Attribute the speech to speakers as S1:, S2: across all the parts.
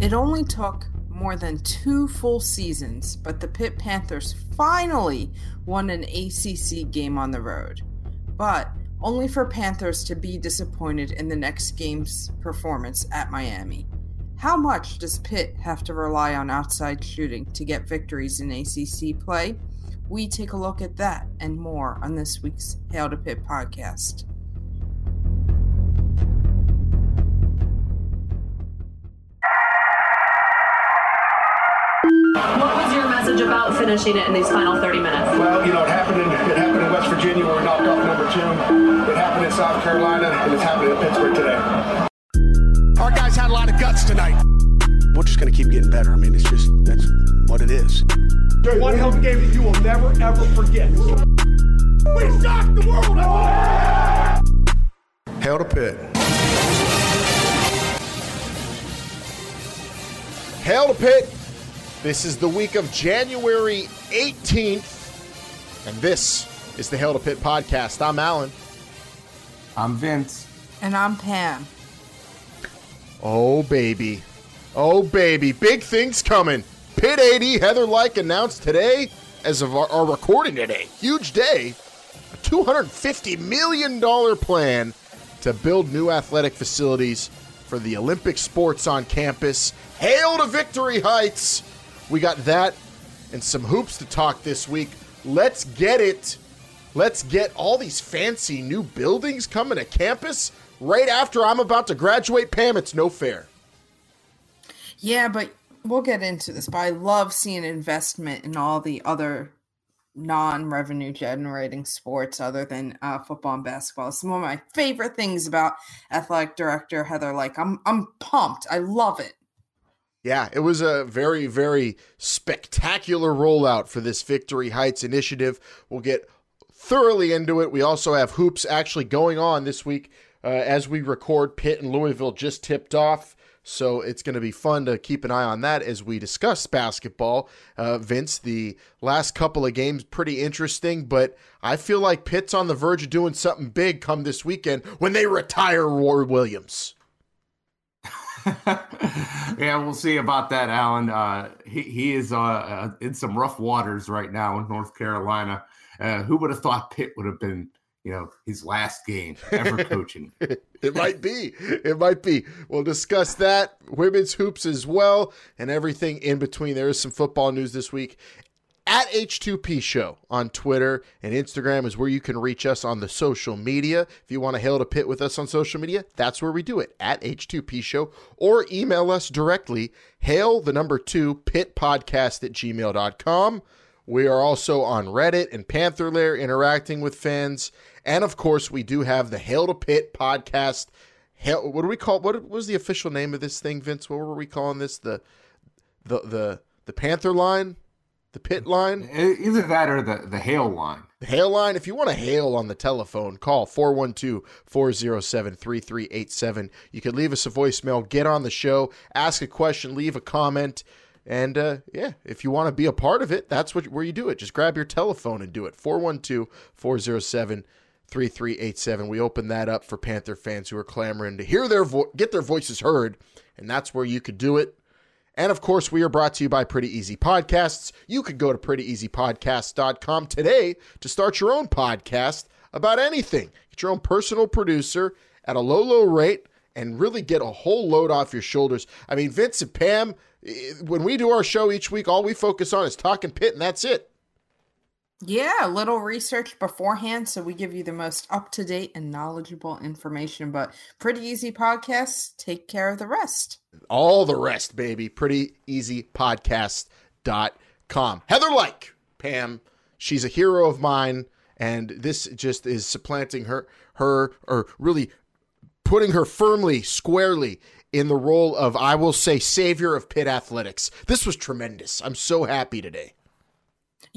S1: It only took more than two full seasons, but the Pitt Panthers finally won an ACC game on the road. But only for Panthers to be disappointed in the next game's performance at Miami. How much does Pitt have to rely on outside shooting to get victories in ACC play? We take a look at that and more on this week's Hail to Pitt podcast.
S2: What was your message about finishing it in these final 30 minutes?
S3: Well, you know, it happened in it happened in West Virginia where we knocked off number two. It happened in South Carolina, and it's happening in Pittsburgh today. Our guys had a lot of guts tonight. We're just going to keep getting better. I mean, it's just that's what it is.
S4: One hell of a game that you will never ever forget. We shocked the world.
S3: Hail to Pitt.
S5: Hail to Pitt. This is the week of January 18th, and this is the Hail to Pitt podcast. I'm Alan.
S6: I'm Vince.
S1: And I'm Pam.
S5: Oh, baby. Oh, baby. Big things coming. Pitt AD, Heather Lyke announced today, as of our, our recording today, huge day, a $250 million plan to build new athletic facilities for the Olympic sports on campus. Hail to Victory Heights! We got that and some hoops to talk this week. Let's get it. Let's get all these fancy new buildings coming to campus right after I'm about to graduate. Pam, it's no fair.
S1: Yeah, but we'll get into this. But I love seeing investment in all the other non-revenue generating sports other than uh, football and basketball. It's one of my favorite things about athletic director Heather. Like I'm, I'm pumped. I love it.
S5: Yeah, it was a very, very spectacular rollout for this Victory Heights initiative. We'll get thoroughly into it. We also have hoops actually going on this week uh, as we record. Pitt and Louisville just tipped off. So it's going to be fun to keep an eye on that as we discuss basketball. Uh, Vince, the last couple of games pretty interesting, but I feel like Pitt's on the verge of doing something big come this weekend when they retire Roy Williams.
S6: yeah, we'll see about that, Alan. Uh, he he is uh, uh, in some rough waters right now in North Carolina. Uh, who would have thought Pitt would have been, you know, his last game ever coaching?
S5: it might be. It might be. We'll discuss that, women's hoops as well, and everything in between. There is some football news this week. At H2P Show on Twitter and Instagram is where you can reach us on the social media. If you want to hail to pit with us on social media, that's where we do it at H2P Show or email us directly, hail the number two pit podcast at gmail.com. We are also on Reddit and Panther Lair interacting with fans. And of course, we do have the Hail to Pitt podcast. Hail, what do we call what was the official name of this thing, Vince? What were we calling this? The the the the Panther line? The pit line?
S6: Either that or the, the hail line.
S5: The hail line. If you want to hail on the telephone, call 412 407 3387. You can leave us a voicemail, get on the show, ask a question, leave a comment. And uh, yeah, if you want to be a part of it, that's what, where you do it. Just grab your telephone and do it. 412 407 3387. We open that up for Panther fans who are clamoring to hear their vo- get their voices heard, and that's where you could do it. And of course, we are brought to you by Pretty Easy Podcasts. You could go to prettyeasypodcast.com today to start your own podcast about anything. Get your own personal producer at a low, low rate and really get a whole load off your shoulders. I mean, Vince and Pam, eh, when we do our show each week, all we focus on is talking pit, and that's it.
S1: Yeah, a little research beforehand so we give you the most up to date and knowledgeable information. But pretty easy podcasts take care of the rest.
S5: All the rest, baby. Pretty easy podcast.com. Heather Lyke, Pam, she's a hero of mine, and this just is supplanting her, her, or really putting her firmly, squarely in the role of, I will say, savior of Pitt athletics. This was tremendous. I'm so happy today.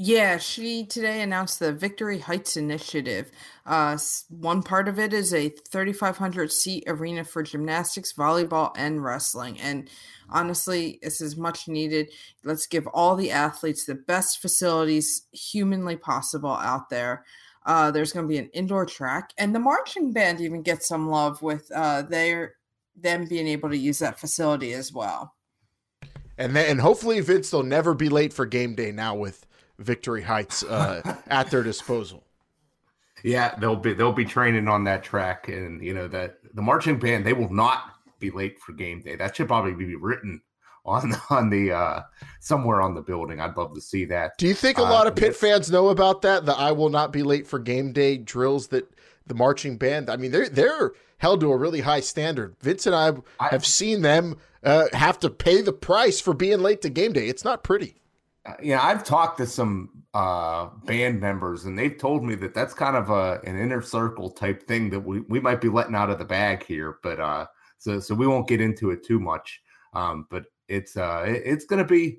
S1: Yeah, she today announced the Victory Heights initiative. Uh, one part of it is a 3,500 seat arena for gymnastics, volleyball, and wrestling. And honestly, this is much needed. Let's give all the athletes the best facilities humanly possible out there. Uh, there's going to be an indoor track, and the marching band even gets some love with uh, their them being able to use that facility as well.
S5: And then, and hopefully Vince will never be late for game day now with Victory Heights uh, at their disposal.
S6: Yeah, they'll be they'll be training on that track, and you know that the marching band they will not be late for game day. That should probably be written on on the uh somewhere on the building. I'd love to see that.
S5: Do you think a
S6: Uh,
S5: lot of Pitt fans know about that? The I will not be late for game day drills that the marching band. I mean, they're they're held to a really high standard. Vince and I,
S6: I-
S5: have seen them uh, have to pay the price for being late to game day. It's not pretty.
S6: Uh, yeah, I've talked to some uh, band members, and they've told me that that's kind of a an inner circle type thing that we, we might be letting out of the bag here. But uh, so so we won't get into it too much. Um, but it's uh, it- it's going to be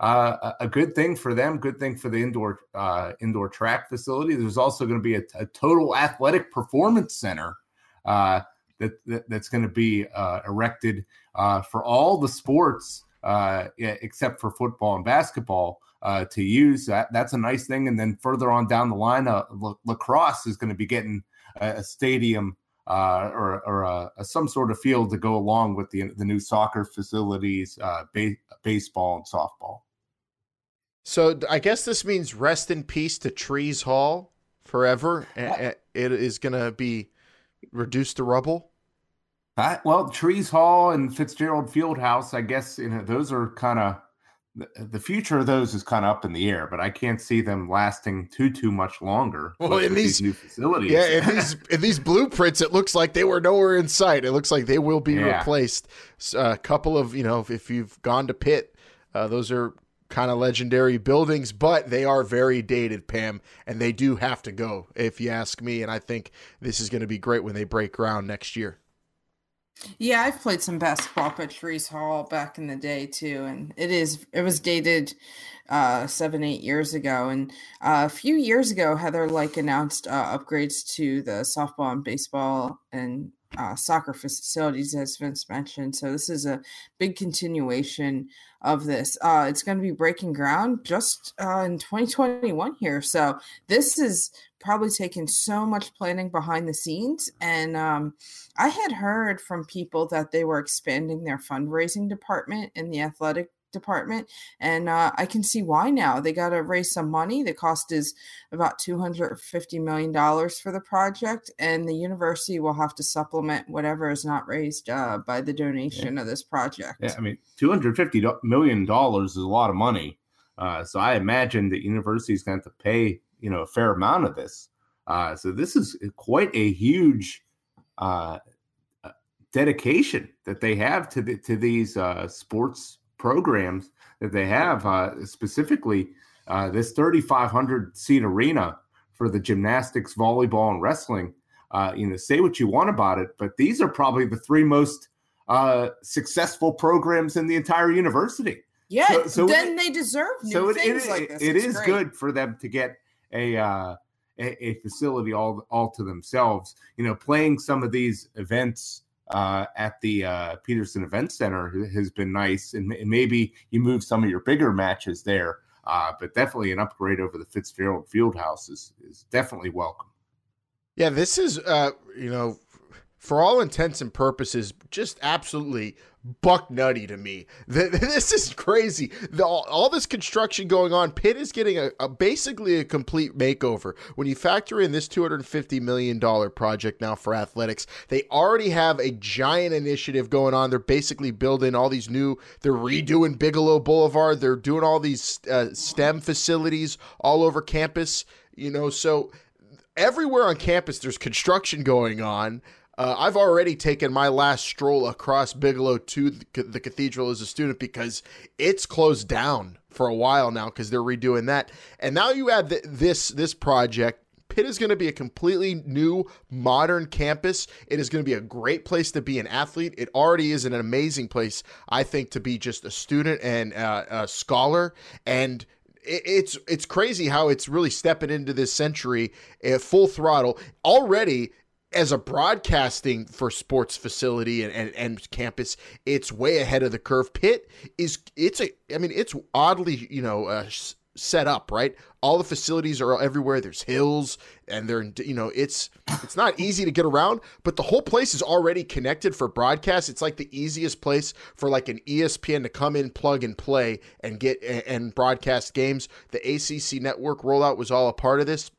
S6: uh, a a good thing for them, good thing for the indoor uh, indoor track facility. There's also going to be a, a total athletic performance center uh, that, that that's going to be uh, erected uh, for all the sports uh, except for football and basketball uh, to use. That, that's a nice thing. And then further on down the line, uh, la- lacrosse is going to be getting a, a stadium uh, or, or a, a- some sort of field to go along with the the new soccer facilities, uh, ba- baseball and softball.
S5: So I guess this means rest in peace to Trees Hall forever. It is going to be reduced to rubble.
S6: That, well, Trees Hall and Fitzgerald Fieldhouse, I guess you know those are kind of the, the future of those is kind of up in the air, but I can't see them lasting too too much longer.
S5: Well, in
S6: with
S5: these-
S6: new facilities,
S5: Yeah, in these in these blueprints, it looks like they were nowhere in sight. It looks like they will be
S6: Yeah.
S5: replaced. A couple of you know, if you've gone to Pitt, uh, those are kind of legendary buildings, but they are very dated, Pam, and they do have to go, if you ask me. And I think this is going to be great when they break ground next year.
S1: Yeah, I've played some basketball at Trees Hall back in the day too, and it is it was dated uh seven eight years ago, and uh, a few years ago Heather Lyke announced uh, upgrades to the softball and baseball and uh, soccer facilities as Vince mentioned. So this is a big continuation of this. Uh, it's going to be breaking ground just uh, in 2021 here, so this is probably taken so much planning behind the scenes and um, I had heard from people that they were expanding their fundraising department in the athletic department, and uh, I can see why now. They got to raise some money. The cost is about $250 million for the project, and the university will have to supplement whatever is not raised uh, by the donation of this project.
S6: Yeah, I mean, two hundred fifty million dollars is a lot of money. Uh, so I imagine the university is going to have to pay, you know, a fair amount of this. Uh, so this is quite a huge uh, uh, dedication that they have to the, to these uh, sports programs that they have. Uh, specifically, uh, this thirty five hundred seat arena for the gymnastics, volleyball, and wrestling. Uh, you know, say what you want about it, but these are probably the three most uh, successful programs in the entire university.
S1: Yeah,
S6: So- so
S1: then
S6: it-
S1: they deserve new
S6: So
S1: things
S6: it,
S1: like this.
S6: it
S1: It's
S6: is
S1: great.
S6: good for them to get a, uh, a a facility all all to themselves. You know, playing some of these events uh, at the uh, Peterson Event Center has been nice, and, and maybe you move some of your bigger matches there. Uh, but definitely an upgrade over the Fitzgerald Fieldhouse is is definitely welcome.
S5: Yeah, this is, uh, you know, for all intents and purposes, just absolutely buck nutty to me. This is crazy. All, this construction going on, Pitt is getting a, a basically a complete makeover. When you factor in this $250 million project now for athletics, they already have a giant initiative going on. They're basically building all these new, they're redoing Bigelow Boulevard. They're doing all these uh, STEM facilities all over campus, you know, so everywhere on campus there's construction going on. Uh, I've already taken my last stroll across Bigelow to the, the cathedral as a student because it's closed down for a while now because they're redoing that. And now you add th- this this project. Pitt is going to be a completely new, modern campus. It is going to be a great place to be an athlete. It already is an amazing place, I think, to be just a student and uh, a scholar. And it- it's it's crazy how it's really stepping into this century at full throttle already as a broadcasting for sports facility and, and, and campus it's way ahead of the curve pitt is it's a i mean it's oddly you know uh, set up, right? All the facilities are everywhere. There's hills and they're you know, it's it's not easy to get around, but the whole place is already connected for broadcast. It's like the easiest place for like an ESPN to come in, plug and play and get and broadcast games. The ACC network rollout was all a part of this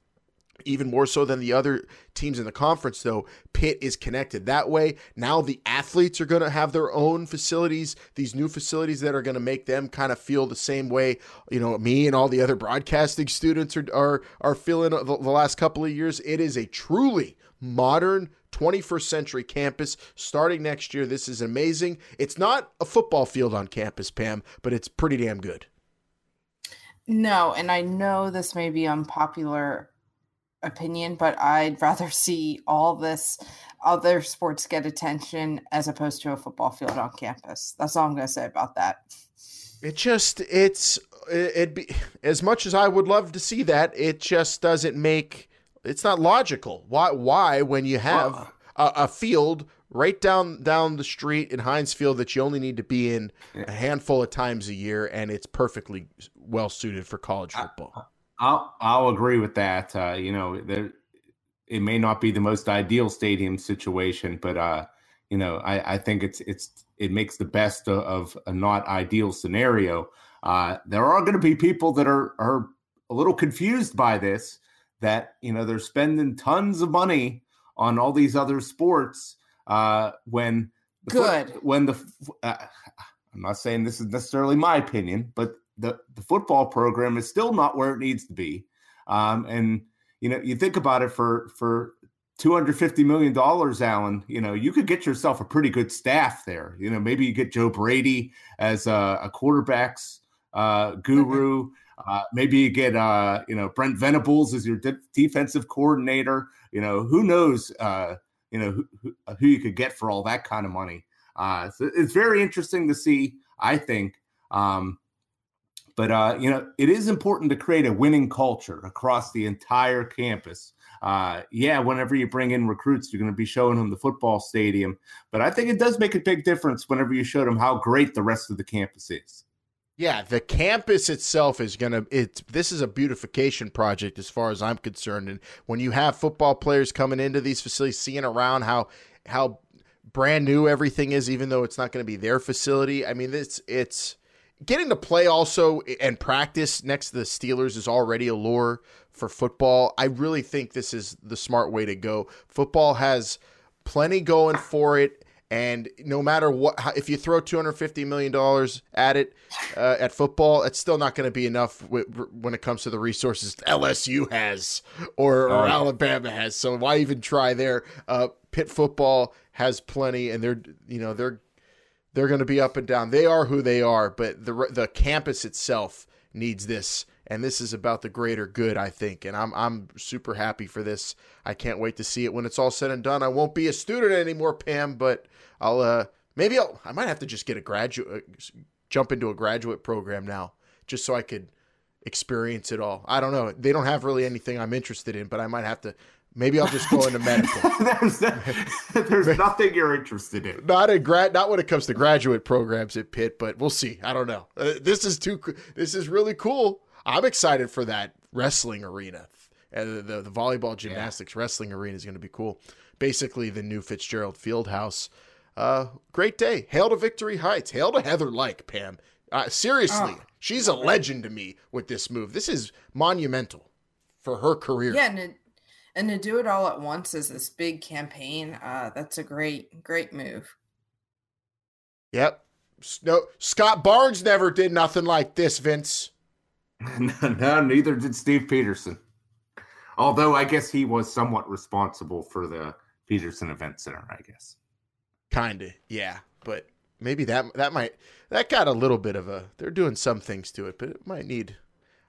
S5: even more so than the other teams in the conference, though, Pitt is connected that way. Now the athletes are going to have their own facilities, these new facilities that are going to make them kind of feel the same way, you know, me and all the other broadcasting students are are, are feeling the, the last couple of years. It is a truly modern 21st century campus starting next year. This is amazing. It's not a football field on campus, Pam, but it's pretty damn good.
S1: No, and I know this may be unpopular opinion, but I'd rather see all this other sports get attention as opposed to a football field on campus. That's all I'm going to say about that.
S5: It just it's it be as much as I would love to see that, it just doesn't make it's not logical. Why why when you have uh-uh. a, a field right down down the street in Heinz Field that you only need to be in a handful of times a year and it's perfectly well suited for college football.
S6: I'll I'll agree with that. Uh, you know, there it may not be the most ideal stadium situation, but uh, you know, I, I think it's it's it makes the best of, of a not ideal scenario. Uh, there are going to be people that are are a little confused by this. That you know they're spending tons of money on all these other sports uh, when
S1: the good
S6: foot, when the uh, I'm not saying this is necessarily my opinion, but the, the football program is still not where it needs to be. Um, and you know, you think about it for for two hundred fifty million dollars, Alan. You know, you could get yourself a pretty good staff there. You know, maybe you get Joe Brady as a, a quarterbacks uh, guru. Uh, maybe you get uh, you know Brent Venables as your de- defensive coordinator. You know, who knows? Uh, you know who, who, you could get for all that kind of money. Uh, so it's very interesting to see. I think um, but uh, you know, it is important to create a winning culture across the entire campus. Uh, yeah, whenever you bring in recruits, you're going to be showing them the football stadium. But I think it does make a big difference whenever you show them how great the rest of the campus is.
S5: Yeah, the campus itself is gonna. It's this is a beautification project as far as I'm concerned. And when you have football players coming into these facilities, seeing around how how brand new everything is, even though it's not going to be their facility. I mean, it's it's getting to play also and practice next to the Steelers is already a lure for football. I really think this is the smart way to go. Football has plenty going for it. And no matter what, if you throw two hundred fifty million dollars at it uh, at football, it's still not going to be enough when it comes to the resources LSU has or, or oh, yeah. Alabama has. So why even try there? Uh, Pitt football has plenty, and they're you know they're they're going to be up and down. They are who they are, but the the campus itself needs this, and this is about the greater good, I think. And I'm I'm super happy for this. I can't wait to see it when it's all said and done. I won't be a student anymore, Pam, but I'll uh maybe I'll I might have to just get a graduate uh, jump into a graduate program now, just so I could experience it all. I don't know. They don't have really anything I'm interested in, but I might have to Maybe I'll just go into medical.
S6: there's, there's nothing you're interested in.
S5: Not a grad, not when it comes to graduate programs at Pitt, but we'll see. I don't know. Uh, this is too. This is really cool. I'm excited for that wrestling arena. Uh, the, the, the volleyball gymnastics yeah. wrestling arena is going to be cool. Basically, the new Fitzgerald Fieldhouse. Uh, great day. Hail to Victory Heights. Hail to Heather Lyke Pam. Uh, seriously, oh, she's a legend to me with this move. This is monumental for her career.
S1: Yeah, and it, and to do it all at once is this big campaign. Uh, that's a great, great move.
S5: Yep. No, Scott Barnes never did nothing like this, Vince.
S6: no, no, neither did Steve peterson Although I guess he was somewhat responsible for the Peterson Event Center, I guess.
S5: Kinda, yeah. But maybe that that might that got a little bit of a they're doing some things to it, but it might need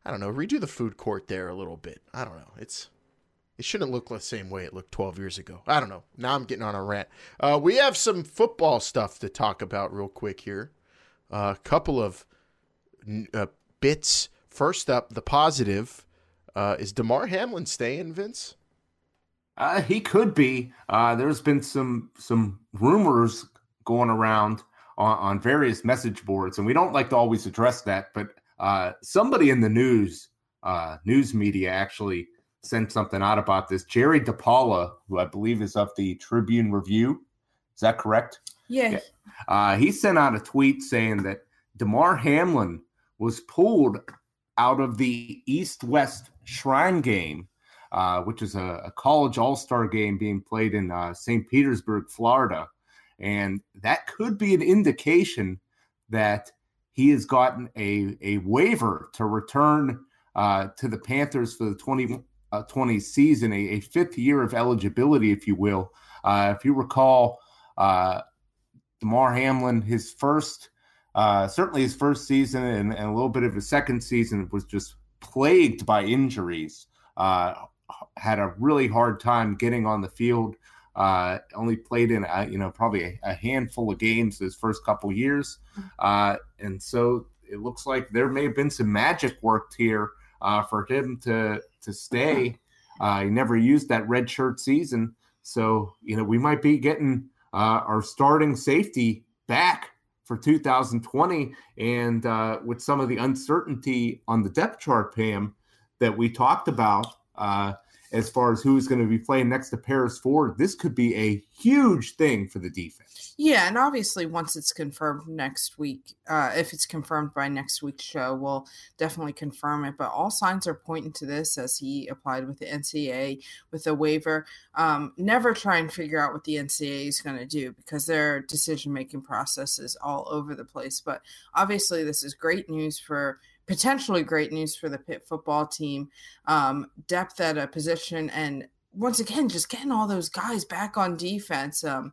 S5: I don't know, redo the food court there a little bit. I don't know. It's it shouldn't look the same way it looked 12 years ago. I don't know. Now I'm getting on a rant. Uh, we have some football stuff to talk about real quick here. A uh, couple of uh, bits. First up, the positive uh, is Damar Hamlin staying, Vince?
S6: Uh, he could be. Uh, there's been some some rumors going around on, on various message boards, and we don't like to always address that, but somebody in the news news media actually sent something out about this. Jerry DiPaola, who I believe is of the Tribune Review, is that correct?
S1: Yes.
S6: Yeah. Uh, he sent out a tweet saying that Damar Hamlin was pulled out of the East West Shrine game, uh, which is a, a college all star game being played in uh, St. Petersburg, Florida. And that could be an indication that he has gotten a, a waiver to return uh, to the Panthers for the 2020 uh, season, a, a, fifth year of eligibility, if you will. Uh, if you recall, uh, Damar Hamlin, his first, uh, certainly his first season and, and, a little bit of his second season was just plagued by injuries. Uh, had a really hard time getting on the field. Uh, only played in a, you know probably a, a, handful of games his first couple years, uh, and so it looks like there may have been some magic worked here uh, for him to to stay. Uh, he never used that red shirt season, so you know we might be getting uh, our starting safety back for 2020. And uh, with some of the uncertainty on the depth chart, Pam, that we talked about, uh, as far as who's going to be playing next to Paris Ford, this could be a huge thing for the defense.
S1: Yeah, and obviously once it's confirmed next week, uh, if it's confirmed by next week's show, we'll definitely confirm it. But all signs are pointing to this as he applied with the NCAA with a waiver. Um, never try and figure out what the NCAA is going to do because their decision making process is all over the place. But obviously, this is great news for potentially great news for the Pitt football team. Um, depth at a position, and once again, just getting all those guys back on defense. Um,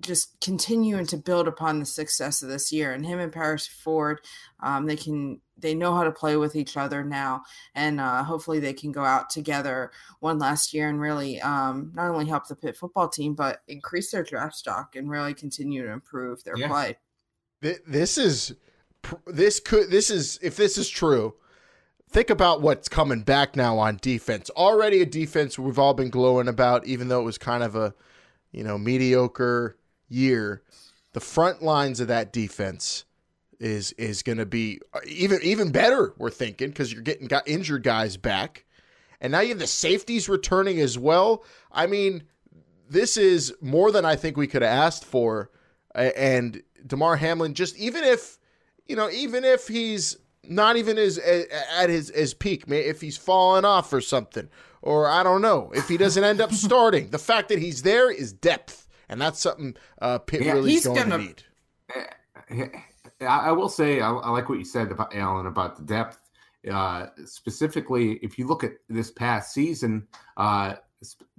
S1: just continuing to build upon the success of this year, and him and Paris Ford, um, they can they know how to play with each other now, and uh, hopefully they can go out together one last year and really um, not only help the Pitt football team, but increase their draft stock and really continue to improve their yeah. play.
S5: This is this could this is if this is true think about what's coming back now on defense. Already a defense we've all been glowing about even though it was kind of a you know mediocre year. The front lines of that defense is is going to be uh, even even better we're thinking because you're getting got injured guys back. And now you have the safeties returning as well. I mean this is more than i think we could have asked for. And damar hamlin just even if you know, even if he's not even as at his his peak, if he's fallen off or something, or I don't know, if he doesn't end up starting, the fact that he's there is depth, and that's something uh, Pitt yeah, really is going gonna, to need.
S6: I will say I, I, like what you said about Alan about the depth. Uh, specifically, if you look at this past season, uh,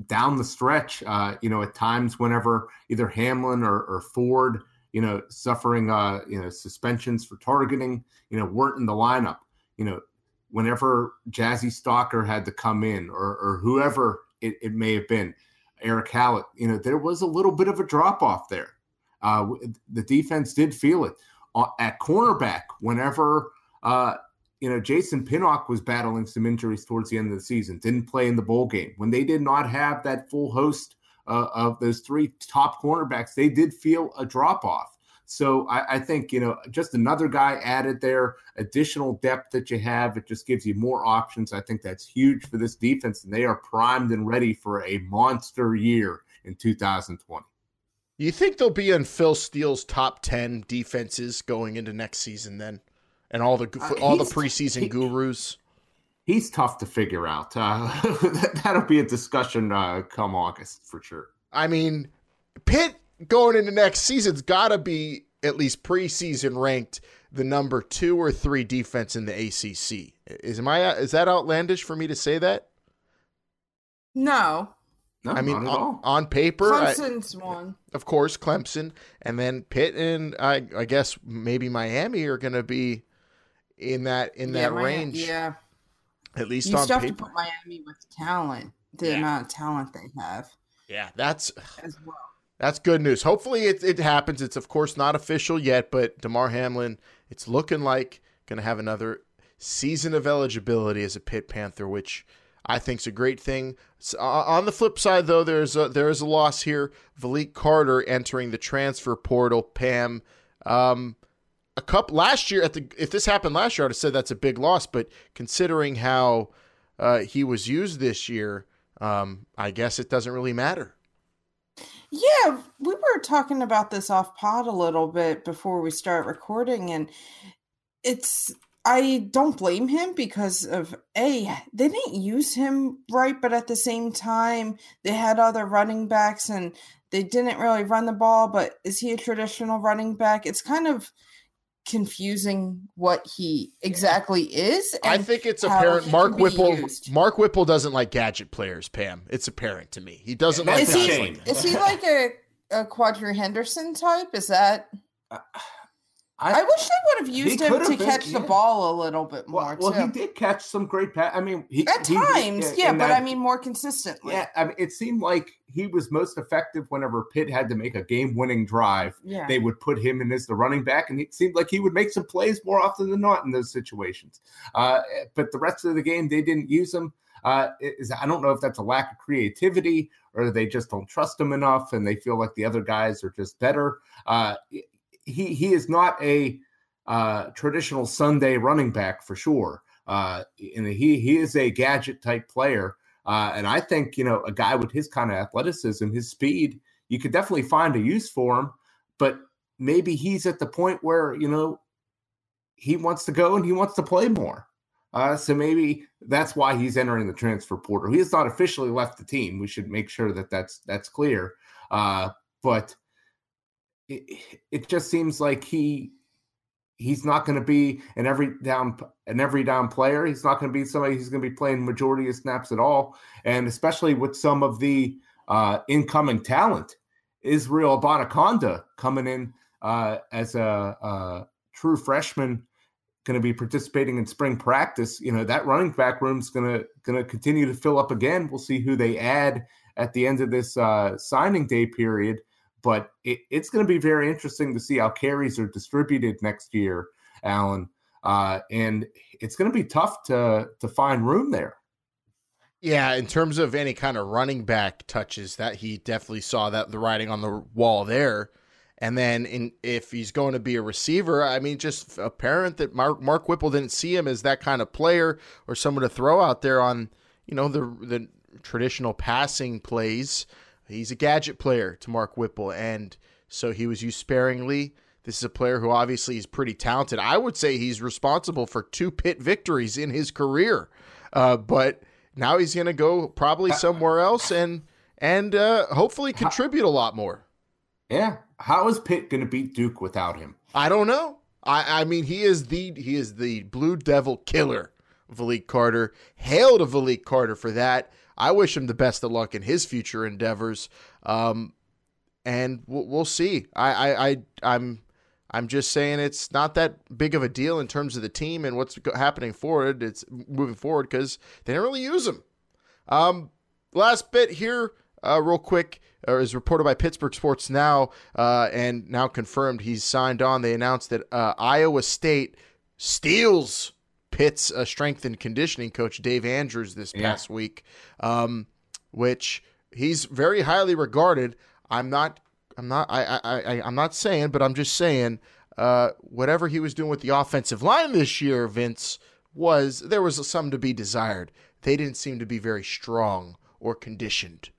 S6: down the stretch, uh, you know, at times whenever either Hamlin or, or Ford you know, suffering, uh, you know, suspensions for targeting, you know, weren't in the lineup. You know, whenever Jazzee Stocker had to come in or, or whoever it, it may have been, Eric Hallett, you know, there was a little bit of a drop off there. Uh, the defense did feel it uh, at cornerback whenever, uh, you know, Jason Pinnock was battling some injuries towards the end of the season, didn't play in the bowl game. When they did not have that full host uh, of those three top cornerbacks, they did feel a drop off. So I, I, think you know just another guy added there, additional depth that you have. It just gives you more options. I think that's huge for this defense, and they are primed and ready for a monster year in 2020.
S5: You think they'll be in Phil Steele's top ten defenses going into next season then, and all the uh, all the preseason he, gurus?
S6: He's tough to figure out. Uh, that'll be a discussion uh, come August for sure.
S5: I mean, Pitt going into next season's got to be at least preseason ranked the number two or three defense in the ACC. Is my is that outlandish for me to say that?
S1: No.
S6: No,
S5: I mean, on, on, paper,
S1: Clemson's I, one.
S5: Of course, Clemson, and then Pitt and I, I guess maybe Miami are going to be in that in yeah, that range.
S1: Yeah,
S5: at least
S1: you
S5: on
S1: still
S5: paper.
S1: have to put Miami with talent, the yeah. amount of talent they have.
S5: Yeah, that's
S1: as well.
S5: That's good news. Hopefully it, it happens. It's of course not official yet, but Damar Hamlin, it's looking like going to have another season of eligibility as a Pitt Panther, which I think is a great thing. So, uh, on the flip side, though, there's a, there is a loss here. V'Lique Carter entering the transfer portal. Pam, um, a cup last year at the if this happened last year, I'd have said that's a big loss. But considering how uh, he was used this year, um, I guess it doesn't really matter.
S1: Yeah, we were talking about this off pod a little bit before we start recording, and it's I don't blame him because of a they didn't use him right, but at the same time they had other running backs and they didn't really run the ball. But is he a traditional running back? It's kind of confusing what he exactly is.
S5: I think it's apparent. Mark Whipple. Used. Mark Whipple doesn't like gadget players. Pam, it's apparent to me. He doesn't like.
S1: Is he? Like is he like a a Quadree Henderson type? Is that? I, I, wish they would have used him to been, catch yeah. the ball a little bit more.
S6: Well, well he did catch some great pass. I mean, he,
S1: at
S6: he,
S1: times, yeah, but that, I mean more consistently.
S6: Yeah, I mean, it seemed like he was most effective whenever Pitt had to make a game-winning drive.
S1: Yeah.
S6: they would put him in as the running back, and it seemed like he would make some plays more often than not in those situations. Uh, but the rest of the game, they didn't use him. Uh, is I don't know if that's a lack of creativity or they just don't trust him enough, and they feel like the other guys are just better. Uh, he he is not a uh, traditional Sunday running back for sure. Uh, and he he is a gadget type player. Uh, and I think you know a guy with his kind of athleticism, his speed, you could definitely find a use for him. But maybe he's at the point where you know he wants to go and he wants to play more. Uh, so maybe that's why he's entering the transfer portal. He has not officially left the team. We should make sure that that's that's clear. Uh, but it, it just seems like he he's not going to be an every down an every down player. He's not going to be somebody who's going to be playing majority of snaps at all, and especially with some of the uh, incoming talent, Israel Abanikanda coming in uh, as a, a, true freshman, going to be participating in spring practice. You know that running back room's going to going to continue to fill up again. We'll see who they add at the end of this uh, signing day period but it, it's going to be very interesting to see how carries are distributed next year, Alan. Uh, and it's going to be tough to to find room there.
S5: Yeah, in terms of any kind of running back touches, that he definitely saw that the writing on the wall there. And then, in if he's going to be a receiver, I mean, just apparent that Mark Mark Whipple didn't see him as that kind of player or someone to throw out there on, you know, the the traditional passing plays. He's a gadget player to Mark Whipple, and so he was used sparingly. This is a player who obviously is pretty talented. I would say he's responsible for two Pitt victories in his career, uh, but now he's going to go probably somewhere else and and uh, hopefully contribute a lot more.
S6: Yeah, how is Pitt going to beat Duke without him?
S5: I don't know. I, I mean, he is the he is the Blue Devil killer, V'Lique Carter. Hail to V'Lique Carter for that. I wish him the best of luck in his future endeavors. Um, and we'll, we'll see. I, I, I, I'm, I'm just saying it's not that big of a deal in terms of the team and what's happening forward. It's moving forward because they didn't really use him. Um, last bit here, uh, real quick, uh, is reported by Pittsburgh Sports Now, uh, and now confirmed he's signed on. They announced that uh, Iowa State steals Pitt's uh, strength and conditioning coach Dave Andrews this past yeah. week, um, which he's very highly regarded. I'm not, I'm not, I, I, I, I'm not saying, but I'm just saying, uh, whatever he was doing with the offensive line this year, Vince was there was some to be desired. They didn't seem to be very strong or conditioned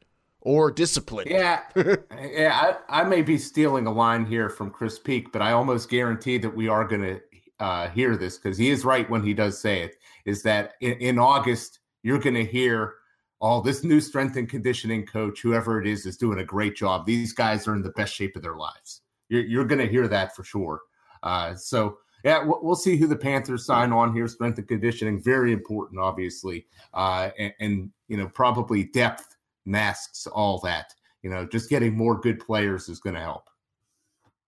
S5: or disciplined.
S6: Yeah, yeah. I, I may be stealing a line here from Chris Peak, but I almost guarantee that we are going to uh, hear this because he is right when he does say it. Is that in, in August you're going to hear, "Oh, this new strength and conditioning coach, whoever it is, is doing a great job. These guys are in the best shape of their lives." You're, you're going to hear that for sure. Uh, so yeah, we'll see who the Panthers sign on here. Strength and conditioning, very important, obviously, uh, and, and you know probably depth masks all that. You know, just getting more good players is going to help.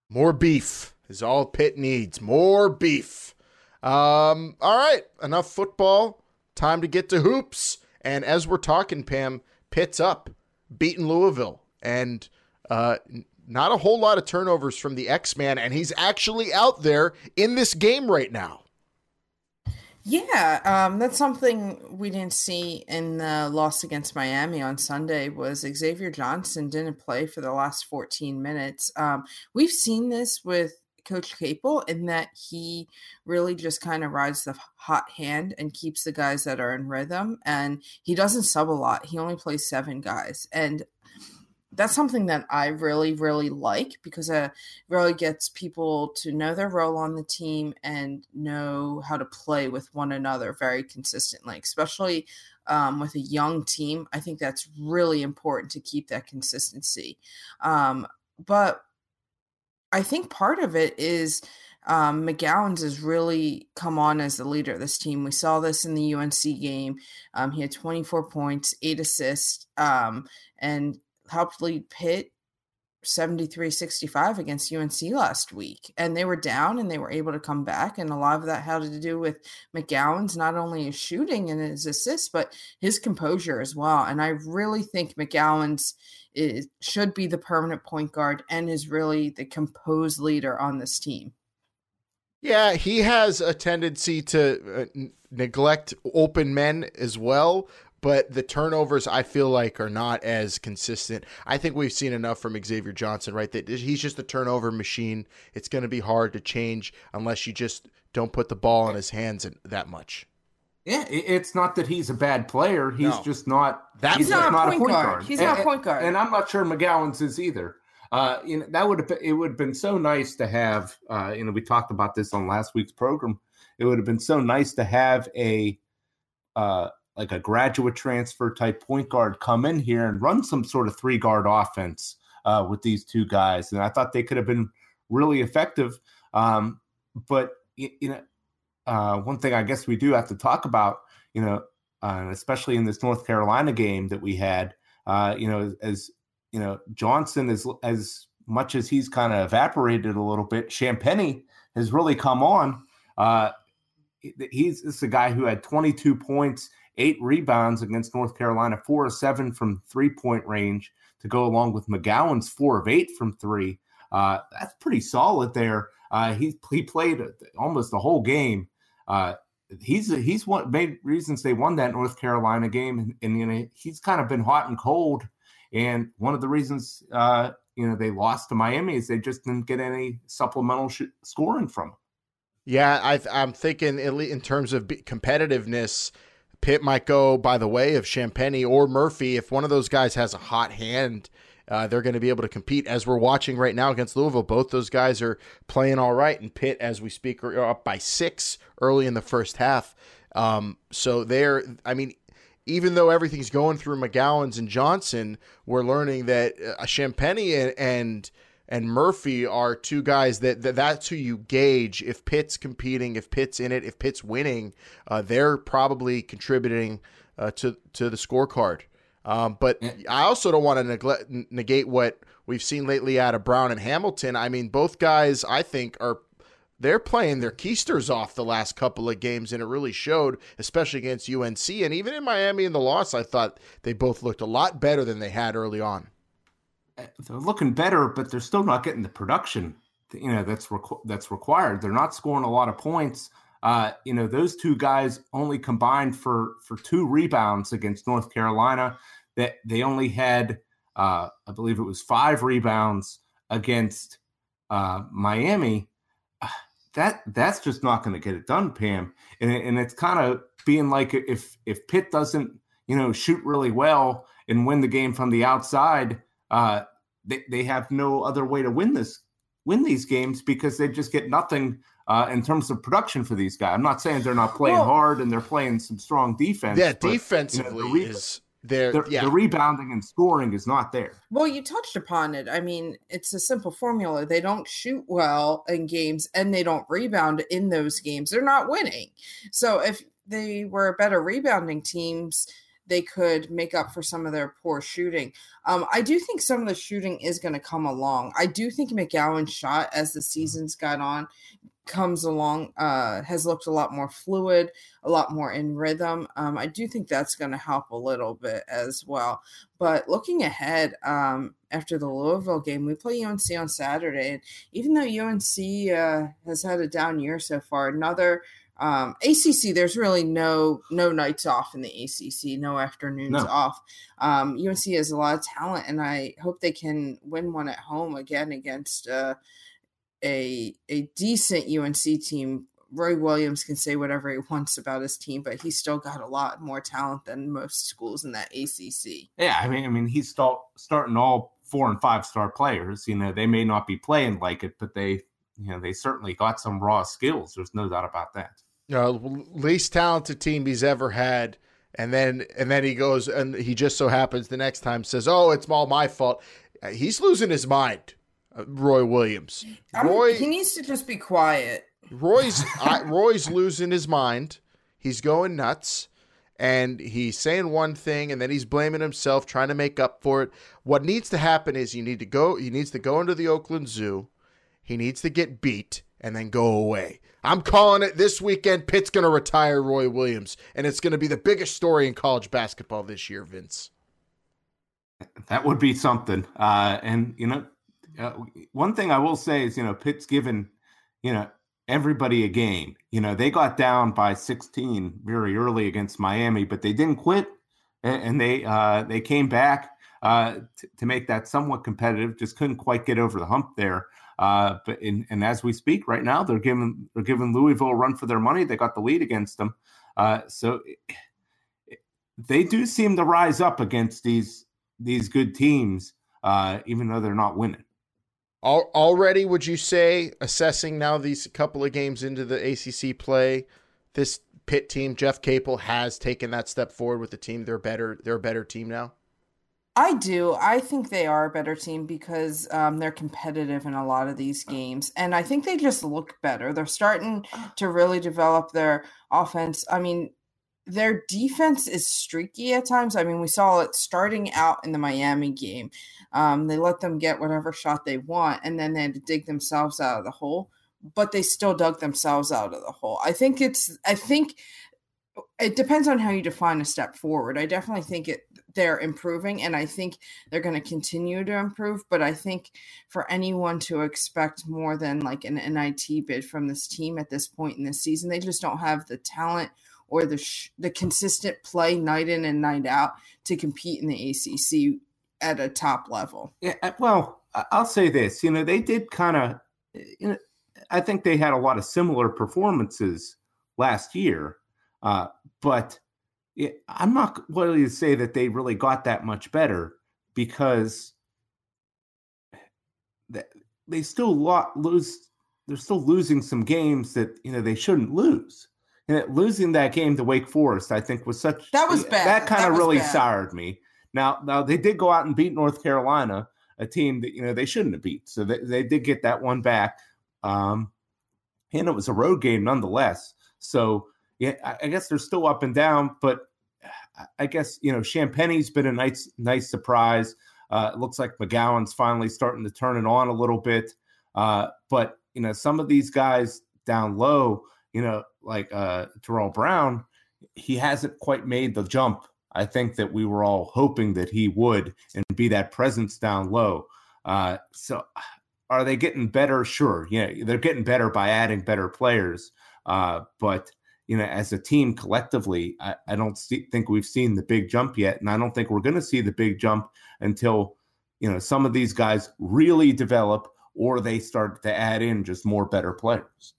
S5: More beef is all Pitt needs. More beef. Um, all right, enough football. Time to get to hoops. And as we're talking, Pam, Pitt's up, beating Louisville, and uh, not a whole lot of turnovers from the X Man, and he's actually out there in this game right now.
S1: Yeah, um, that's something we didn't see in the loss against Miami on Sunday. Was Xavier Johnson didn't play for the last 14 minutes. Um, we've seen this with Coach Capel in that he really just kind of rides the hot hand and keeps the guys that are in rhythm. And he doesn't sub a lot. He only plays seven guys. And that's something that I really, really like because it really gets people to know their role on the team and know how to play with one another very consistently, especially um, with a young team. I think that's really important to keep that consistency. Um, but I think part of it is um, McGowens has really come on as the leader of this team. We saw this in the UNC game. Um, he had 24 points, eight assists, um, and helped lead Pitt 73 65 against UNC last week. And they were down and they were able to come back. And a lot of that had to do with McGowens not only his shooting and his assists, but his composure as well. And I really think McGowens is, should be the permanent point guard and is really the composed leader on this team.
S5: Yeah, he has a tendency to uh, neglect open men as well, but the turnovers I feel like are not as consistent. I think we've seen enough from Xavier Johnson, right? That he's just a turnover machine. It's going to be hard to change unless you just don't put the ball in his hands that much.
S6: Yeah, it's not that he's a bad player. He's no. just not.
S1: That's he's not, not, a point, guard. guard. He's and, not a point guard,
S6: and I'm not sure McGowens is either. Uh, you know, that would have been, it would have been so nice to have. Uh, you know, we talked about this on last week's program. It would have been so nice to have a uh, like a graduate transfer type point guard come in here and run some sort of three guard offense uh, with these two guys, and I thought they could have been really effective. Um, but you, you know uh, one thing I guess we do have to talk about, you know, uh, especially in this North Carolina game that we had, uh, you know, as you know, Johnson is as much as he's kind of evaporated a little bit. Champagnie has really come on. Uh, he's this is a guy who had 22 points, eight rebounds against North Carolina, four of seven from three point range to go along with McGowens' four of eight from three. Uh, that's pretty solid there. Uh, he he played almost the whole game. Uh, he's he's one main reasons they won that North Carolina game, and, and, you know he's kind of been hot and cold. And one of the reasons uh, you know they lost to Miami is they just didn't get any supplemental sh- scoring from him.
S5: Yeah, I, I'm thinking at least in terms of competitiveness, Pitt might go by the way of Champagnie or Murphy if one of those guys has a hot hand uh, they're going to be able to compete as we're watching right now against Louisville. Both those guys are playing all right, and Pitt, as we speak, are up by six early in the first half. Um, so they're, I mean, even though everything's going through McGowens and Johnson, we're learning that uh, Champagnie and, and and Murphy are two guys that, that, that's who you gauge if Pitt's competing, if Pitt's in it, if Pitt's winning, uh, they're probably contributing uh, to to the scorecard. Um, but I also don't want to neglect, negate what we've seen lately out of Brown and Hamilton. I mean, both guys, I think, are they're playing their keisters off the last couple of games, and it really showed, especially against UNC and even in Miami in the loss. I thought they both looked a lot better than they had early on.
S6: Uh, they're looking better, but they're still not getting the production you know that's requ- that's required. They're not scoring a lot of points. Uh, you know, those two guys only combined for for two rebounds against North Carolina. That they only had, uh, I believe it was five rebounds against uh, Miami. That that's just not going to get it done, Pam. And and it's kind of being like if if Pitt doesn't you know shoot really well and win the game from the outside, uh, they they have no other way to win this win these games because they just get nothing uh, in terms of production for these guys. I'm not saying they're not playing well, hard and they're playing some strong defense.
S5: Yeah, but, defensively you know, the re- is there.
S6: The,
S5: yeah.
S6: the rebounding and scoring is not there.
S1: Well, you touched upon it. I mean, it's a simple formula. They don't shoot well in games and they don't rebound in those games. They're not winning. So if they were better rebounding teams, they could make up for some of their poor shooting. Um, I do think some of the shooting is going to come along. I do think McGowens' shot as the seasons got on comes along uh, has looked a lot more fluid, a lot more in rhythm. Um, I do think that's going to help a little bit as well. But looking ahead, um, after the Louisville game, we play UNC on Saturday, and even though UNC uh, has had a down year so far, another um, ACC, there's really no no nights off in the ACC, no afternoons no. off. Um, UNC has a lot of talent, and I hope they can win one at home again against uh, a a decent UNC team. Roy Williams can say whatever he wants about his team, but he's still got a lot more talent than most schools in that ACC.
S6: Yeah, I mean, I mean, he's start, starting all four and five star players. You know, they may not be playing like it, but they, you know, they certainly got some raw skills. There's no doubt about that.
S5: Uh, least talented team he's ever had, and then and then he goes and he just so happens the next time says, "Oh, it's all my fault." Uh, he's losing his mind, Roy Williams.
S1: Roy, he needs to just be quiet.
S5: Roy's I, Roy's losing his mind. He's going nuts and he's saying one thing and then he's blaming himself trying to make up for it. What needs to happen is you need to go he needs to go into the Oakland Zoo. He needs to get beat and then go away. I'm calling it this weekend Pitt's going to retire Roy Williams and it's going to be the biggest story in college basketball this year, Vince.
S6: That would be something. Uh, and you know, uh, one thing I will say is, you know, Pitt's given, you know, everybody a game. You know, they got down by 16 very early against Miami, but they didn't quit, and, they uh, they came back uh, t- to make that somewhat competitive. Just couldn't quite get over the hump there. Uh, but in, and as we speak right now, they're giving they're giving Louisville a run for their money. They got the lead against them, uh, so they do seem to rise up against these these good teams, uh, even though they're not winning.
S5: Already, would you say, assessing now these couple of games into the ACC play, this Pitt team, Jeff Capel has taken that step forward with the team. They're better. They're a better team now.
S1: I do. I think they are a better team because um, they're competitive in a lot of these games, and I think they just look better. They're starting to really develop their offense. I mean, their defense is streaky at times. I mean, we saw it starting out in the Miami game. Um, they let them get whatever shot they want, and then they had to dig themselves out of the hole. But they still dug themselves out of the hole. I think it's. I think it depends on how you define a step forward. I definitely think it they're improving, and I think they're going to continue to improve. But I think for anyone to expect more than like an NIT bid from this team at this point in the season, they just don't have the talent or the sh- the consistent play night in and night out to compete in the ACC at a top level.
S6: Yeah, uh, well, I'll say this. You know, they did kind of. You know, I think they had a lot of similar performances last year, uh, but it, I'm not willing to say that they really got that much better because they still lose. They're still losing some games that you know they shouldn't lose and losing that game to Wake Forest, I think, was such
S1: that was bad.
S6: That kind of really bad. soured me. Now, now they did go out and beat North Carolina, a team that you know they shouldn't have beat. So they, they did get that one back, um, and it was a road game nonetheless. So yeah, I, I guess they're still up and down, but I guess you know Champagnie's been a nice nice surprise. Uh, it looks like McGowens' finally starting to turn it on a little bit, uh, but you know some of these guys down low you know, like uh, Terrell Brown, he hasn't quite made the jump. I think that we were all hoping that he would and be that presence down low. Uh, so, are they getting better? Sure, yeah, they're getting better by adding better players. Uh, but you know, as a team collectively, I, I don't see, think we've seen the big jump yet, and I don't think we're going to see the big jump until you know some of these guys really develop or they start to add in just more better players.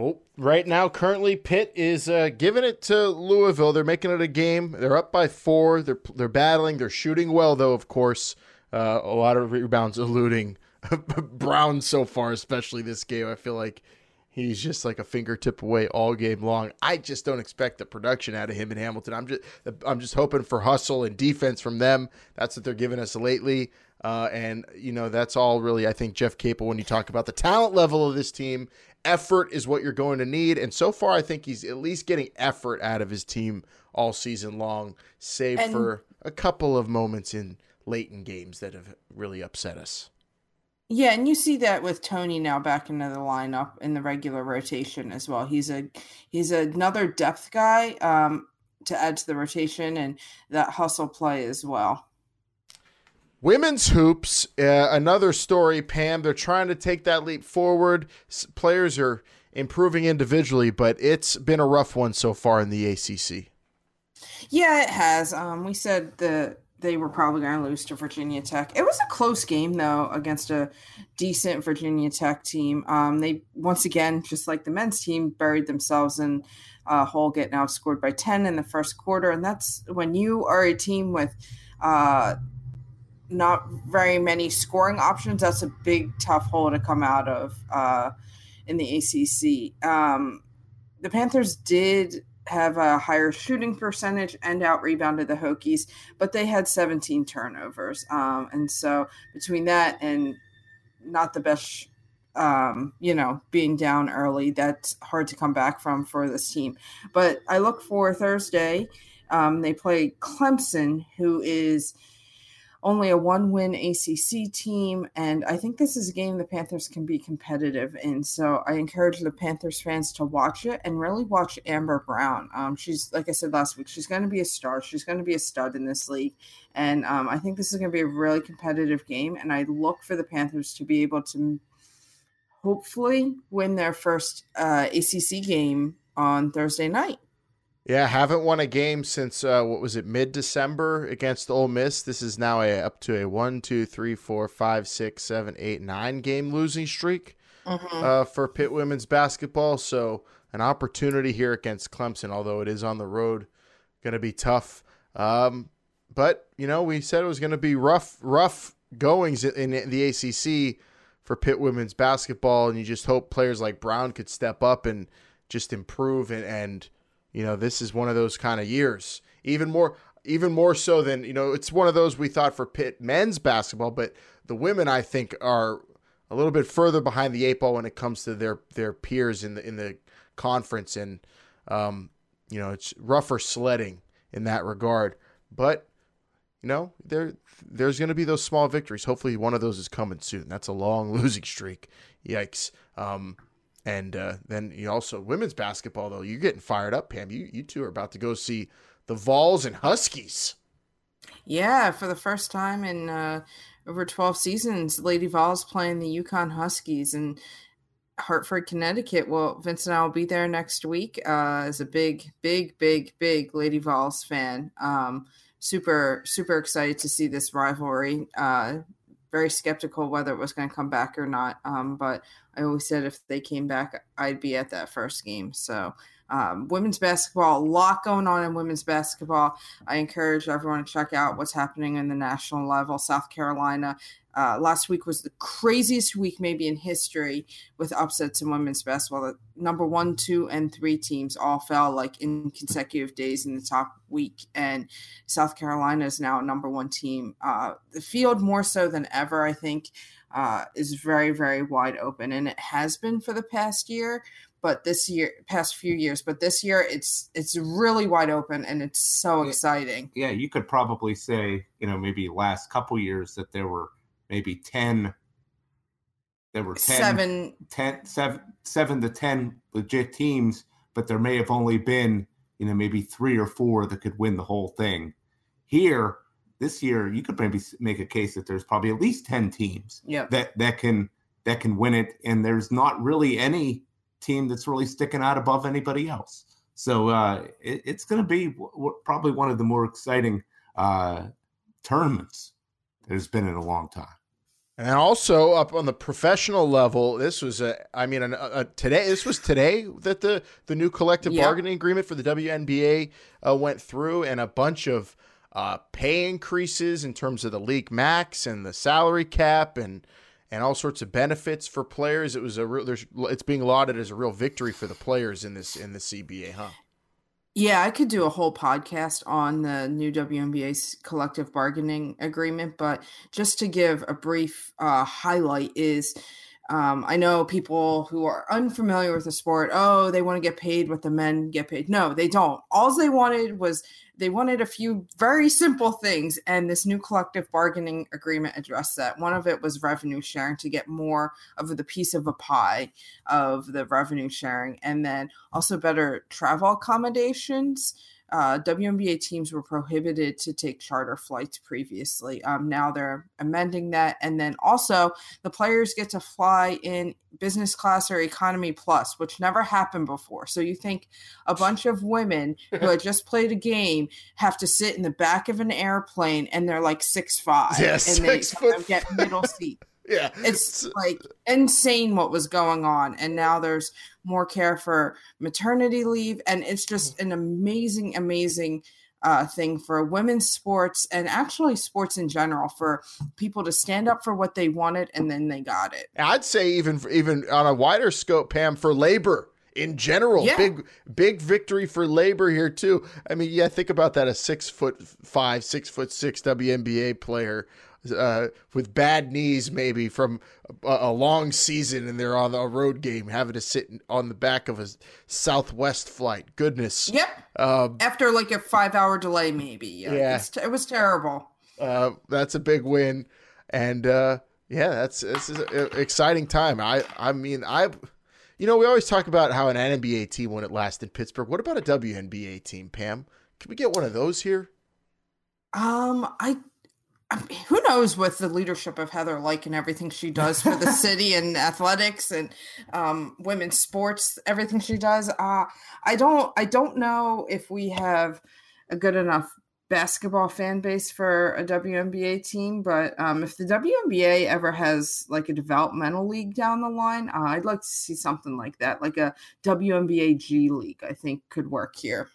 S5: Well, right now, currently, Pitt is uh, giving it to Louisville. They're making it a game. They're up by four. They're they're battling. They're shooting well, though. Of course, uh, a lot of rebounds, eluding Brown so far, especially this game. I feel like he's just like a fingertip away all game long. I just don't expect the production out of him in Hamilton. I'm just I'm just hoping for hustle and defense from them. That's what they're giving us lately. Uh, and you know that's all really I think Jeff Capel when you talk about the talent level of this team effort is what you're going to need. And so far, I think he's at least getting effort out of his team all season long, save and, for a couple of moments in late in games that have really upset us.
S1: Yeah, and you see that with Tony now back into the lineup in the regular rotation as well. He's a he's another depth guy um, to add to the rotation and that hustle play as well.
S5: Women's hoops, uh, another story, Pam. They're trying to take that leap forward. S- players are improving individually, but it's been a rough one so far in the ACC.
S1: Yeah, it has. Um, we said that they were probably going to lose to Virginia Tech. It was a close game though against a decent Virginia Tech team. Um, they once again, just like the men's team, buried themselves in a hole, getting outscored by ten in the first quarter, and that's when you are a team with. Uh, not very many scoring options. That's a big, tough hole to come out of uh, in the ACC. Um, the Panthers did have a higher shooting percentage and out rebounded the Hokies, but they had 17 turnovers. Um, and so between that and not the best, um, you know, being down early, that's hard to come back from for this team. But I look for Thursday. Um, they play Clemson, who is – only a one win ACC team. And I think this is a game the Panthers can be competitive in. So I encourage the Panthers fans to watch it and really watch Amber Brown. Um, she's, like I said last week, she's going to be a star. She's going to be a stud in this league. And um, I think this is going to be a really competitive game. And I look for the Panthers to be able to hopefully win their first uh, ACC game on Thursday night.
S5: Yeah, haven't won a game since uh, what was it, mid December against Ole Miss. This is now a up to a one, two, three, four, five, six, seven, eight, nine game losing streak mm-hmm. uh, for Pitt women's basketball. So an opportunity here against Clemson, although it is on the road, going to be tough. Um, but you know, we said it was going to be rough, rough goings in the ACC for Pitt women's basketball, and you just hope players like Brown could step up and just improve and. and you know, this is one of those kind of years. Even more even more so than, you know, it's one of those we thought for Pitt men's basketball, but the women I think are a little bit further behind the eight ball when it comes to their their peers in the in the conference and um, you know, it's rougher sledding in that regard. But you know, there there's going to be those small victories. Hopefully, one of those is coming soon. That's a long losing streak. Yikes. Um, and uh, then you also women's basketball though. You're getting fired up, Pam. You you two are about to go see the Vols and Huskies.
S1: Yeah, for the first time in uh, over 12 seasons, Lady Vols playing the UConn Huskies and Hartford, Connecticut. Well, Vince and I will be there next week uh, as a big, big, big, big Lady Vols fan. Um, super, super excited to see this rivalry. Uh, very skeptical whether it was going to come back or not. Um, but I always said if they came back, I'd be at that first game. So, um, women's basketball, a lot going on in women's basketball. I encourage everyone to check out what's happening in the national level. South Carolina uh, last week was the craziest week maybe in history with upsets in women's basketball. The number one, two, and three teams all fell like in consecutive days in the top week, and South Carolina is now number one team. Uh, the field more so than ever, I think, uh, is very very wide open, and it has been for the past year. But this year, past few years, but this year it's it's really wide open and it's so exciting.
S6: Yeah, you could probably say, you know, maybe last couple years that there were maybe 10 there were 10, seven. 10 seven, seven to 10 legit teams but there may have only been you know maybe three or four that could win the whole thing here this year you could maybe make a case that there's probably at least 10 teams
S1: yep.
S6: that that can that can win it and there's not really any team that's really sticking out above anybody else so uh, it, it's going to be w- w- probably one of the more exciting uh, tournaments there's been in a long time
S5: and also up on the professional level, this was a, I mean, a, a, today, this was today that the, the new collective yep. bargaining agreement for the WNBA uh, went through and a bunch of uh, pay increases in terms of the league max and the salary cap and, and all sorts of benefits for players. It was a real, there's, it's being lauded as a real victory for the players in this, in the CBA, huh?
S1: Yeah, I could do a whole podcast on the new WNBA's collective bargaining agreement, but just to give a brief uh, highlight is um, I know people who are unfamiliar with the sport, oh, they want to get paid what the men get paid. No, they don't. All they wanted was they wanted a few very simple things, and this new collective bargaining agreement addressed that. One of it was revenue sharing to get more of the piece of a pie of the revenue sharing, and then also better travel accommodations. Uh, WNBA teams were prohibited to take charter flights previously. Um, now they're amending that. And then also, the players get to fly in business class or economy plus, which never happened before. So you think a bunch of women who had just played a game have to sit in the back of an airplane and they're like six five
S5: Yeah,
S1: and
S5: six
S1: they
S5: foot
S1: get middle seat.
S5: Yeah,
S1: It's like insane what was going on. And now there's more care for maternity leave. And it's just an amazing, amazing uh, thing for women's sports and actually sports in general for people to stand up for what they wanted and then they got it.
S5: I'd say even even on a wider scope, Pam, for labor in general,
S1: Yeah.
S5: big big victory for labor here too. I mean, yeah, think about that: a six foot five, six foot six WNBA player uh, with bad knees, maybe from a, a long season, and they're on a road game, having to sit on the back of a Southwest flight. Goodness,
S1: Yep.
S5: Um,
S1: After like a five hour delay, maybe. Yeah.
S5: Yeah.
S1: It was terrible.
S5: uh, that's a big win, and uh, yeah, that's this is an exciting time. I I mean I, you know, we always talk about how an NBA team won it last in Pittsburgh. What about a WNBA team, Pam? Can we get one of those here?
S1: Um, I, I mean, who knows with the leadership of Heather Lyke and everything she does for the city and athletics and um, women's sports, everything she does. Uh, I don't, I don't know if we have a good enough basketball fan base for a WNBA team, but um, if the WNBA ever has like a developmental league down the line, uh, I'd like to see something like that, like a WNBA G League. I think could work here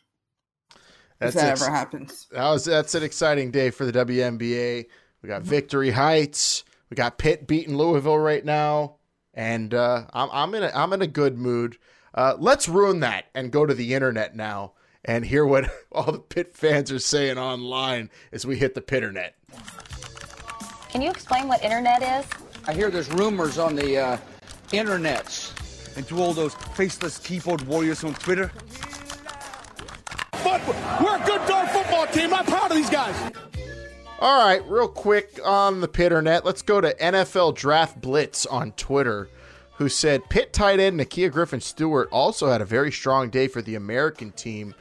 S1: if that
S5: ex-
S1: ever happens.
S5: that was that's an exciting day for the WNBA. We got Victory Heights. We got Pitt beating Louisville right now, and uh, I'm I'm in a, I'm in a good mood. Uh, let's ruin that and go to the internet now and hear what all the Pitt fans are saying online as we hit the Pitternet.
S7: Can you explain what internet is?
S8: I hear there's rumors on the uh, internets.
S9: and to all those faceless keyboard warriors on Twitter.
S4: But we're a good darn football team. I'm proud of these guys.
S5: All right, real quick on the Pitternet, let's go to NFL Draft Blitz on Twitter, who said Pitt tight end Nakia Griffin Stewart also had a very strong day for the American team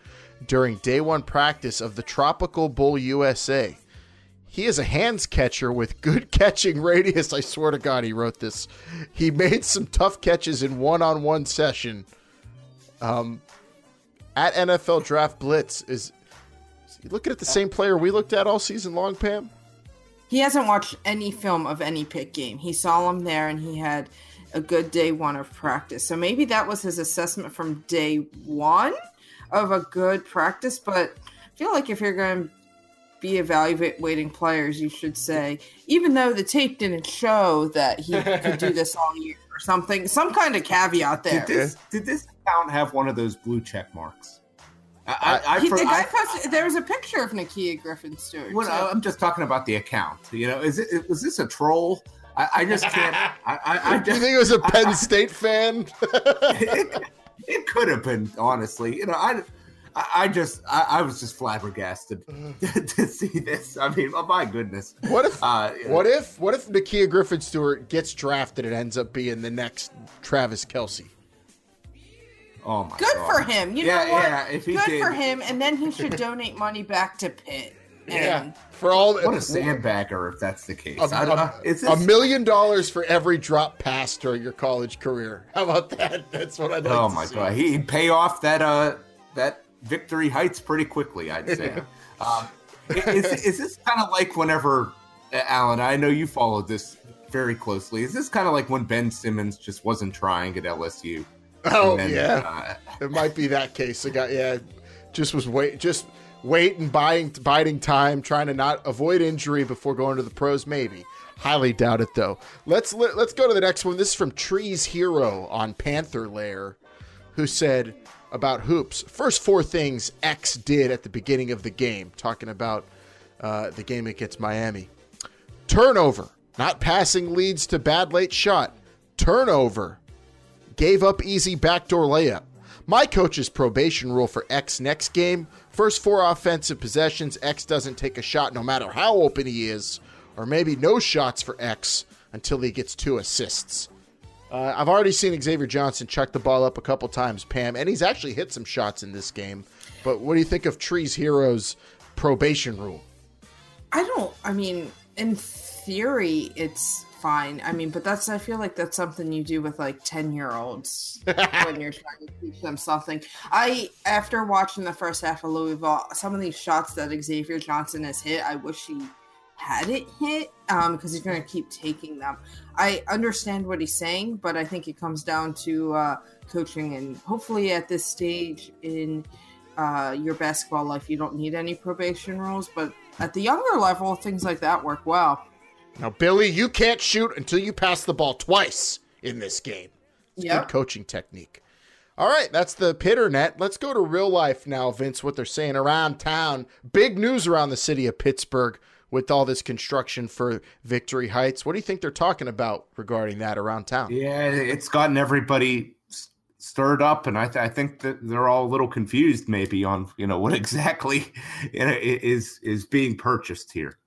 S5: during day one practice of the Tropical Bowl USA. He is a hands catcher with good catching radius. I swear to God, he wrote this. He made some tough catches in one on one session. Um, at NFL Draft Blitz is you looking at the same player we looked at all season long, Pam?
S1: He hasn't watched any film of any Pitt game. He saw him there and he had a good day one of practice. So maybe that was his assessment from day one of a good practice. But I feel like if you're going to be evaluating players, you should say, even though the tape didn't show that he could do this all year or something, some kind of caveat there.
S6: Did this did this account have one of those blue check marks? I, I, I,
S1: He-
S6: for-
S1: the guy
S6: I-
S1: posted, there was a picture of Nakia Griffin Stewart.
S6: Well,
S1: too.
S6: I'm just talking about the account. You know, is it was this a troll? I, I just can't. I, I, I
S5: Do you think it was a Penn State fan?
S6: it, it could have been, honestly. You know, I, I, I just, I, I was just flabbergasted to, to see this. I mean, oh my goodness.
S5: What if?
S6: Uh,
S5: what if? What if Nakia Griffin Stewart gets drafted and ends up being the next Travis Kelce?
S6: Oh my
S1: Good
S6: God.
S1: for him. You
S6: Yeah,
S1: know what?
S6: yeah, if he
S1: Good
S6: did-
S1: for him. And then he should donate money back to Pitt. And
S5: For all
S6: What a sandbagger if that's the case.
S5: a,
S6: I,
S5: a-
S6: I, is
S5: a
S6: this,
S5: million dollars for every drop pass during your college career. How about that? That's what I'd like
S6: oh
S5: to
S6: my
S5: see.
S6: god, he'd pay off that uh that victory heights pretty quickly. I'd say. um, is, is this kind of like whenever uh, Alan? I know you followed this very closely. Is this kind of like when Ben Simmons just wasn't trying at LSU?
S5: Oh
S6: then,
S5: yeah,
S6: uh,
S5: it might be that case. The guy, yeah, just was wait, just waiting, buying, biding time, trying to not avoid injury before going to the pros. Maybe, highly doubt it though. Let's let, let's go to the next one. This is from Trees Hero on Panther Lair, who said about hoops. First four things X did at the beginning of the game, talking about uh, the game against Miami. Turnover, not passing leads to bad late shot. Turnover, gave up easy backdoor layup. My coach's probation rule for X next game first four offensive possessions, X doesn't take a shot no matter how open he is, or maybe no shots for X until he gets two assists. Uh, I've already seen Xavier Johnson chuck the ball up a couple times, Pam, and he's actually hit some shots in this game. But what do you think of Trees Heroes probation rule?
S1: I don't. I mean, in theory, it's fine. I mean, but that's. I feel like that's something you do with like ten year olds when you're trying to teach them something. I, after watching the first half of Louisville, some of these shots that Xavier Johnson has hit, I wish he had it hit um because he's going to keep taking them i understand what he's saying but i think it comes down to uh coaching and hopefully at this stage in uh your basketball life you don't need any probation rules but at the younger level things like that work well
S5: Now, Billy, you can't shoot until you pass the ball twice in this game. It's
S1: Yep.
S5: Good coaching technique. All right, that's the Pitternet. Let's go to real life now, Vince, what they're saying around town. Big news around the city of Pittsburgh with all this construction for Victory Heights. What do you think they're talking about regarding that around town?
S6: Yeah, it's gotten everybody stirred up, and I, th- I think that they're all a little confused, maybe on you know what exactly you know, i- is is being purchased here.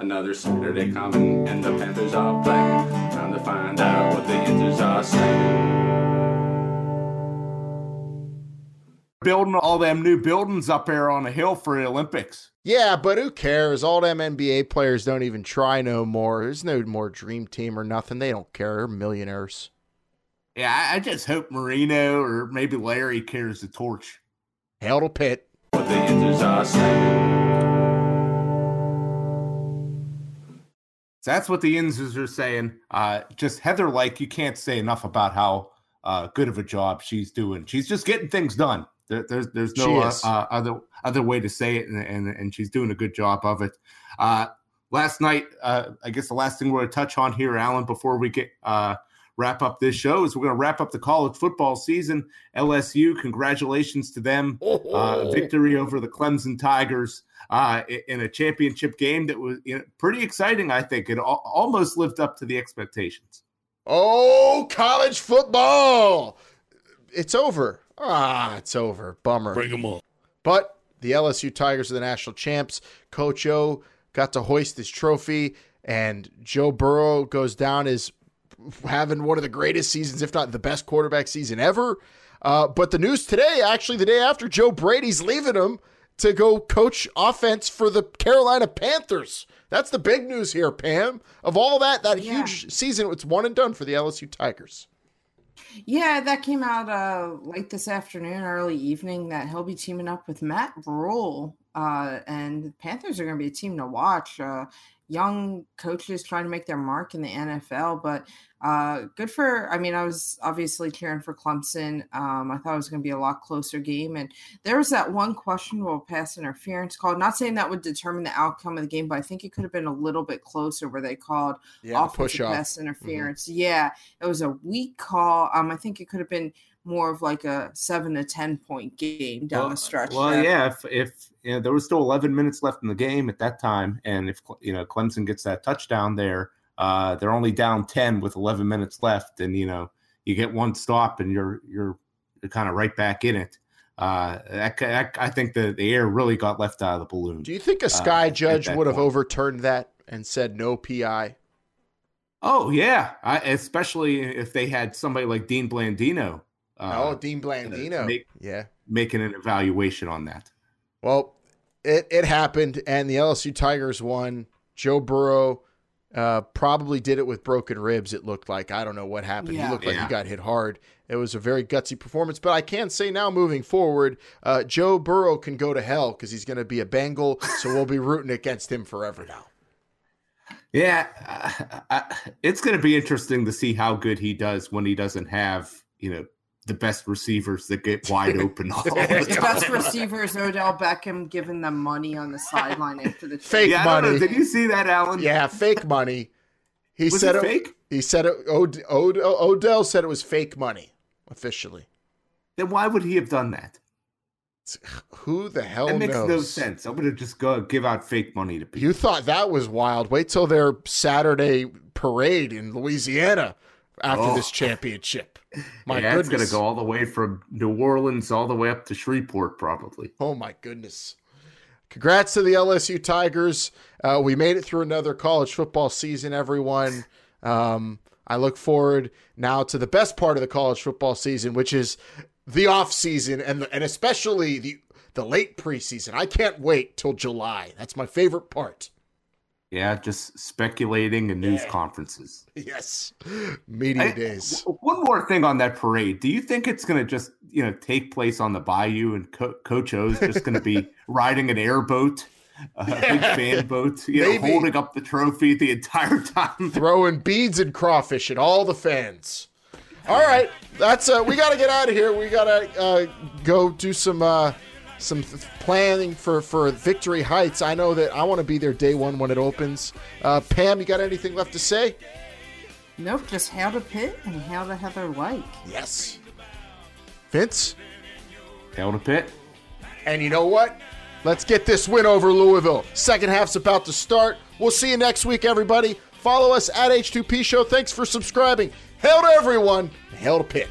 S10: Another Saturday coming, and the Panthers are playing. Trying to find out what the Yinzers are saying.
S6: Building all them new buildings up there on a hill for the Olympics.
S5: Yeah, but who cares? All them NBA players don't even try no more. There's no more dream team or nothing. They don't care. They're millionaires.
S6: Yeah, I, I just hope Marino or maybe Larry carries the torch.
S5: Hail to Pitt.
S10: What the Yinzers are saying.
S6: So that's what the Yinzers are saying. Uh, just Heather Lyke you can't say enough about how uh, good of a job she's doing. She's just getting things done. There, there's there's no uh, uh, other other way to say it, and, and and she's doing a good job of it. Uh, last night, uh, I guess the last thing we're going to touch on here, Alan, before we get uh, wrap up this show, is we're going to wrap up the college football season. LSU, congratulations to them, uh, victory over the Clemson Tigers uh, in a championship game that was you know, pretty exciting. I think it al- almost lived up to the expectations.
S5: Oh, college football. It's over. Ah, it's over. Bummer.
S11: Bring them on.
S5: But the LSU Tigers are the national champs. Coach O got to hoist his trophy, and Joe Burrow goes down as having one of the greatest seasons, if not the best quarterback season ever. Uh, but the news today, actually, the day after Joe Brady's leaving him to go coach offense for the Carolina Panthers. That's the big news here, Pam. Of all that, that
S1: Yeah.
S5: huge season, it's one and done for the LSU Tigers.
S1: Yeah, that came out uh late this afternoon, early evening, that he'll be teaming up with Matt Rhule. Uh, and the Panthers are going to be a team to watch. Uh, young coaches trying to make their mark in the NFL, but uh, good for. I mean, I was obviously cheering for Clemson. Um, I thought it was going to be a lot closer game, and there was that one questionable pass interference call. Not saying that would determine the outcome of the game, but I think it could have been a little bit closer where they called
S5: Yeah, the
S1: offensive
S5: off.
S1: pass interference. Yeah, it was a weak call. Um, I think it could have been more of like a seven to ten point game down the stretch.
S6: Well,
S1: there.
S6: yeah, if if you know, there was still 11 minutes left in the game at that time, and if you know Clemson gets that touchdown there, uh, they're only down 10 with 11 minutes left, and you know you get one stop and you're you're, you're kind of right back in it. Uh, that, that, I think the, the air really got left out of the balloon.
S5: Do you think a
S6: uh,
S5: sky
S6: at
S5: judge would have
S6: point.
S5: overturned that and said no PI?
S6: Oh yeah, I, especially if they had somebody like Dean Blandino. Uh,
S5: oh, Dean Blandino.
S6: make-
S5: yeah.
S6: making an evaluation on that.
S5: Well, it, it happened, and the LSU Tigers won. Joe Burrow uh, probably did it with broken ribs, it looked like. I don't know what happened.
S1: Yeah.
S5: He looked like he got hit hard. It was a very gutsy performance, but I can say now moving forward, uh, Joe Burrow can go to hell because he's going to be a Bengal, so we'll be rooting against him forever now.
S6: Yeah, uh, I, it's going to be interesting to see how good he does when he doesn't have, you know, the best receivers that get wide open all the
S1: His best receivers, Odell Beckham giving them money on the sideline after the
S5: Fake
S6: Yeah, I don't know.
S5: money.
S6: Did you see that, Alan?
S5: Yeah, fake money. He
S6: Was
S5: said
S6: it fake?
S5: He said it. Od- Od- Odell said it was fake money officially.
S6: Then why would he have done that?
S5: Who the hell
S6: That makes
S5: knows?
S6: no sense. I'm going to just go give out fake money to people.
S5: You thought that was wild. Wait till their Saturday parade in Louisiana after
S6: Oh.
S5: this championship. My
S6: yeah, it's going to go all the way from New Orleans all the way up to Shreveport, probably.
S5: Oh my goodness. Congrats to the LSU Tigers. Uh, we made it through another college football season, everyone. Um, I look forward now to the best part of the college football season, which is the off season and and especially the the late preseason. I can't wait till July. That's my favorite part.
S6: Yeah, just speculating and news conferences.
S5: Yes, media
S6: I-
S5: days.
S6: w- One more thing on that parade. Do you think it's going to just you know take place on the bayou and Co- Coach O's just going to be riding an airboat, a big fan boat, you know, holding up the trophy the entire time?
S5: throwing beads and crawfish at all the fans. All right, that's uh, we got to get out of here. We got to uh, go do some uh, some th- planning for for Victory Heights. I know that I want to be there day one when it opens. Uh, Pam, you got anything left to say?
S1: Nope, just how to Pitt and how to Heather Lyke.
S5: Yes. Vince,
S6: Tail to Pitt.
S5: and you know what? Let's get this win over Louisville. Second half's about to start. We'll see you next week, everybody. Follow us at H2P Show. Thanks for subscribing. Hail to everyone. Hail to Pitt.